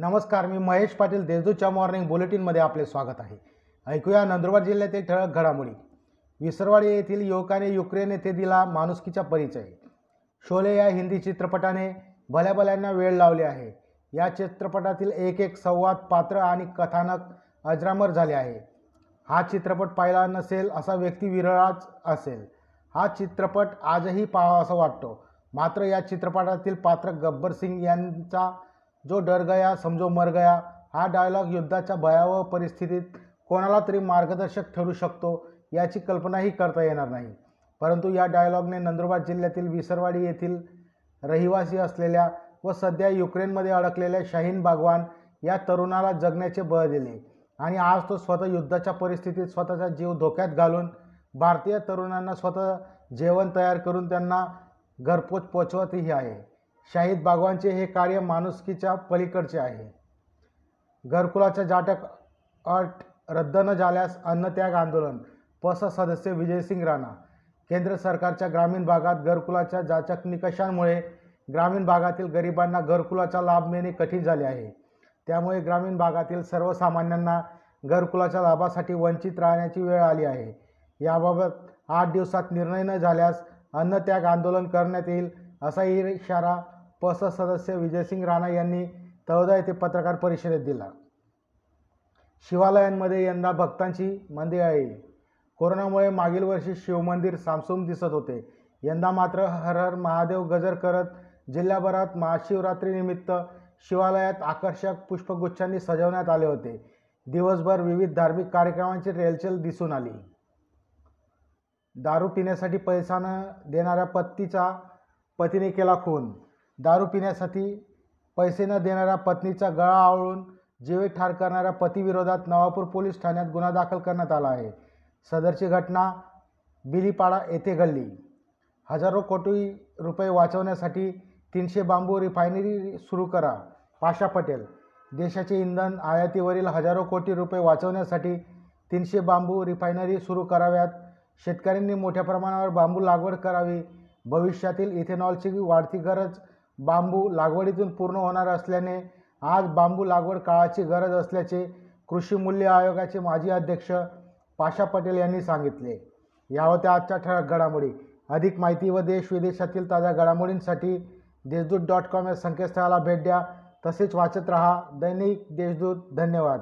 नमस्कार मी महेश पाटील देशदूतच्या मॉर्निंग बुलेटिनमध्ये आपले स्वागत आहे. ऐकूया नंदुरबार जिल्ह्यातील ठळक घडामोडी. विसरवाडी येथील युवकाने युक्रेन येथे दिला माणुसकीचा परिचय. शोले या हिंदी चित्रपटाने भल्या भल्यांना वेळ लावले आहे. या चित्रपटातील एक एक संवाद पात्र आणि कथानक अजरामर झाले आहे. हा चित्रपट पाहिला नसेल असा व्यक्ती विरळाच असेल. हा चित्रपट आजही पाहावा असा वाटतो. मात्र या चित्रपटातील पात्र गब्बर सिंग यांचा जो डर गया समजो मर गया हा डायलॉग युद्धाच्या भयावह परिस्थितीत कोणाला तरी मार्गदर्शक ठरू शकतो याची कल्पनाही करता येणार नाही. परंतु या डायलॉगने नंदुरबार जिल्ह्यातील विसरवाडी येथील रहिवासी असलेल्या व सध्या युक्रेनमध्ये अडकलेल्या शाहीन बागवान या तरुणाला जगण्याचे बळ दिले आणि आज तो स्वतः युद्धाच्या परिस्थितीत स्वतःचा जीव धोक्यात घालून भारतीय तरुणांना स्वतः जेवण तयार करून त्यांना घरपोच पोचवतही आहे. शाहीद बागवानचे हे कार्य माणुसकीच्या पलीकडचे आहे. घरकुलाच्या जाटक अट रद्द न झाल्यास अन्नत्याग आंदोलन पस सदस्य विजयसिंग राणा. केंद्र सरकारच्या ग्रामीण भागात घरकुलाच्या जाचक निकषांमुळे ग्रामीण भागातील गरिबांना घरकुलाचा लाभ मिळणे कठीण झाले आहे. त्यामुळे ग्रामीण भागातील सर्वसामान्यांना घरकुलाच्या लाभासाठी वंचित राहण्याची वेळ आली आहे. याबाबत आठ दिवसात निर्णय न झाल्यास अन्नत्याग आंदोलन करण्यात येईल असाही इशारा पस सदस्य विजयसिंग राणा यांनी तळोदा येथे पत्रकार परिषदेत दिला. शिवालयांमध्ये यंदा भक्तांची मंदिराळी कोरोनामुळे मागील वर्षी शिवमंदिर सामसूम दिसत होते. यंदा मात्र हर हर महादेव गजर करत जिल्ह्याभरात महाशिवरात्रीनिमित्त शिवालयात आकर्षक पुष्पगुच्छांनी सजवण्यात आले होते. दिवसभर विविध धार्मिक कार्यक्रमांची रेलचेल दिसून आली. दारू पिण्यासाठी पैसा न देणाऱ्या पत्तीचा पतीने केला खून दारू पिण्यासाठी पैसे न देणाऱ्या पत्नीचा गळा आवळून जीवे ठार करणाऱ्या पतीविरोधात नवापूर पोलीस ठाण्यात गुन्हा दाखल करण्यात आला आहे. सदरची घटना बिलीपाडा येथे घडली. हजारो कोटी रुपये वाचवण्यासाठी तीनशे बांबू रिफायनरी सुरू करा पाशा पटेल. देशाचे इंधन आयातीवरील हजारो कोटी रुपये वाचवण्यासाठी तीनशे बांबू रिफायनरी सुरू कराव्यात. शेतकऱ्यांनी मोठ्या प्रमाणावर बांबू लागवड करावी. भविष्यातील इथेनॉलची वाढती गरज बांबू लागवडीतून पूर्ण होणार असल्याने आज बांबू लागवड काळाची गरज असल्याचे कृषी मूल्य आयोगाचे माजी अध्यक्ष पाशा पटेल यांनी सांगितले. या होत्या आजच्या ठळक घडामोडी. अधिक माहिती व देश विदेशातील ताज्या घडामोडींसाठी देशदूत डॉट कॉम या संकेतस्थळाला भेट द्या. तसेच वाचत रहा दैनिक देशदूत. धन्यवाद.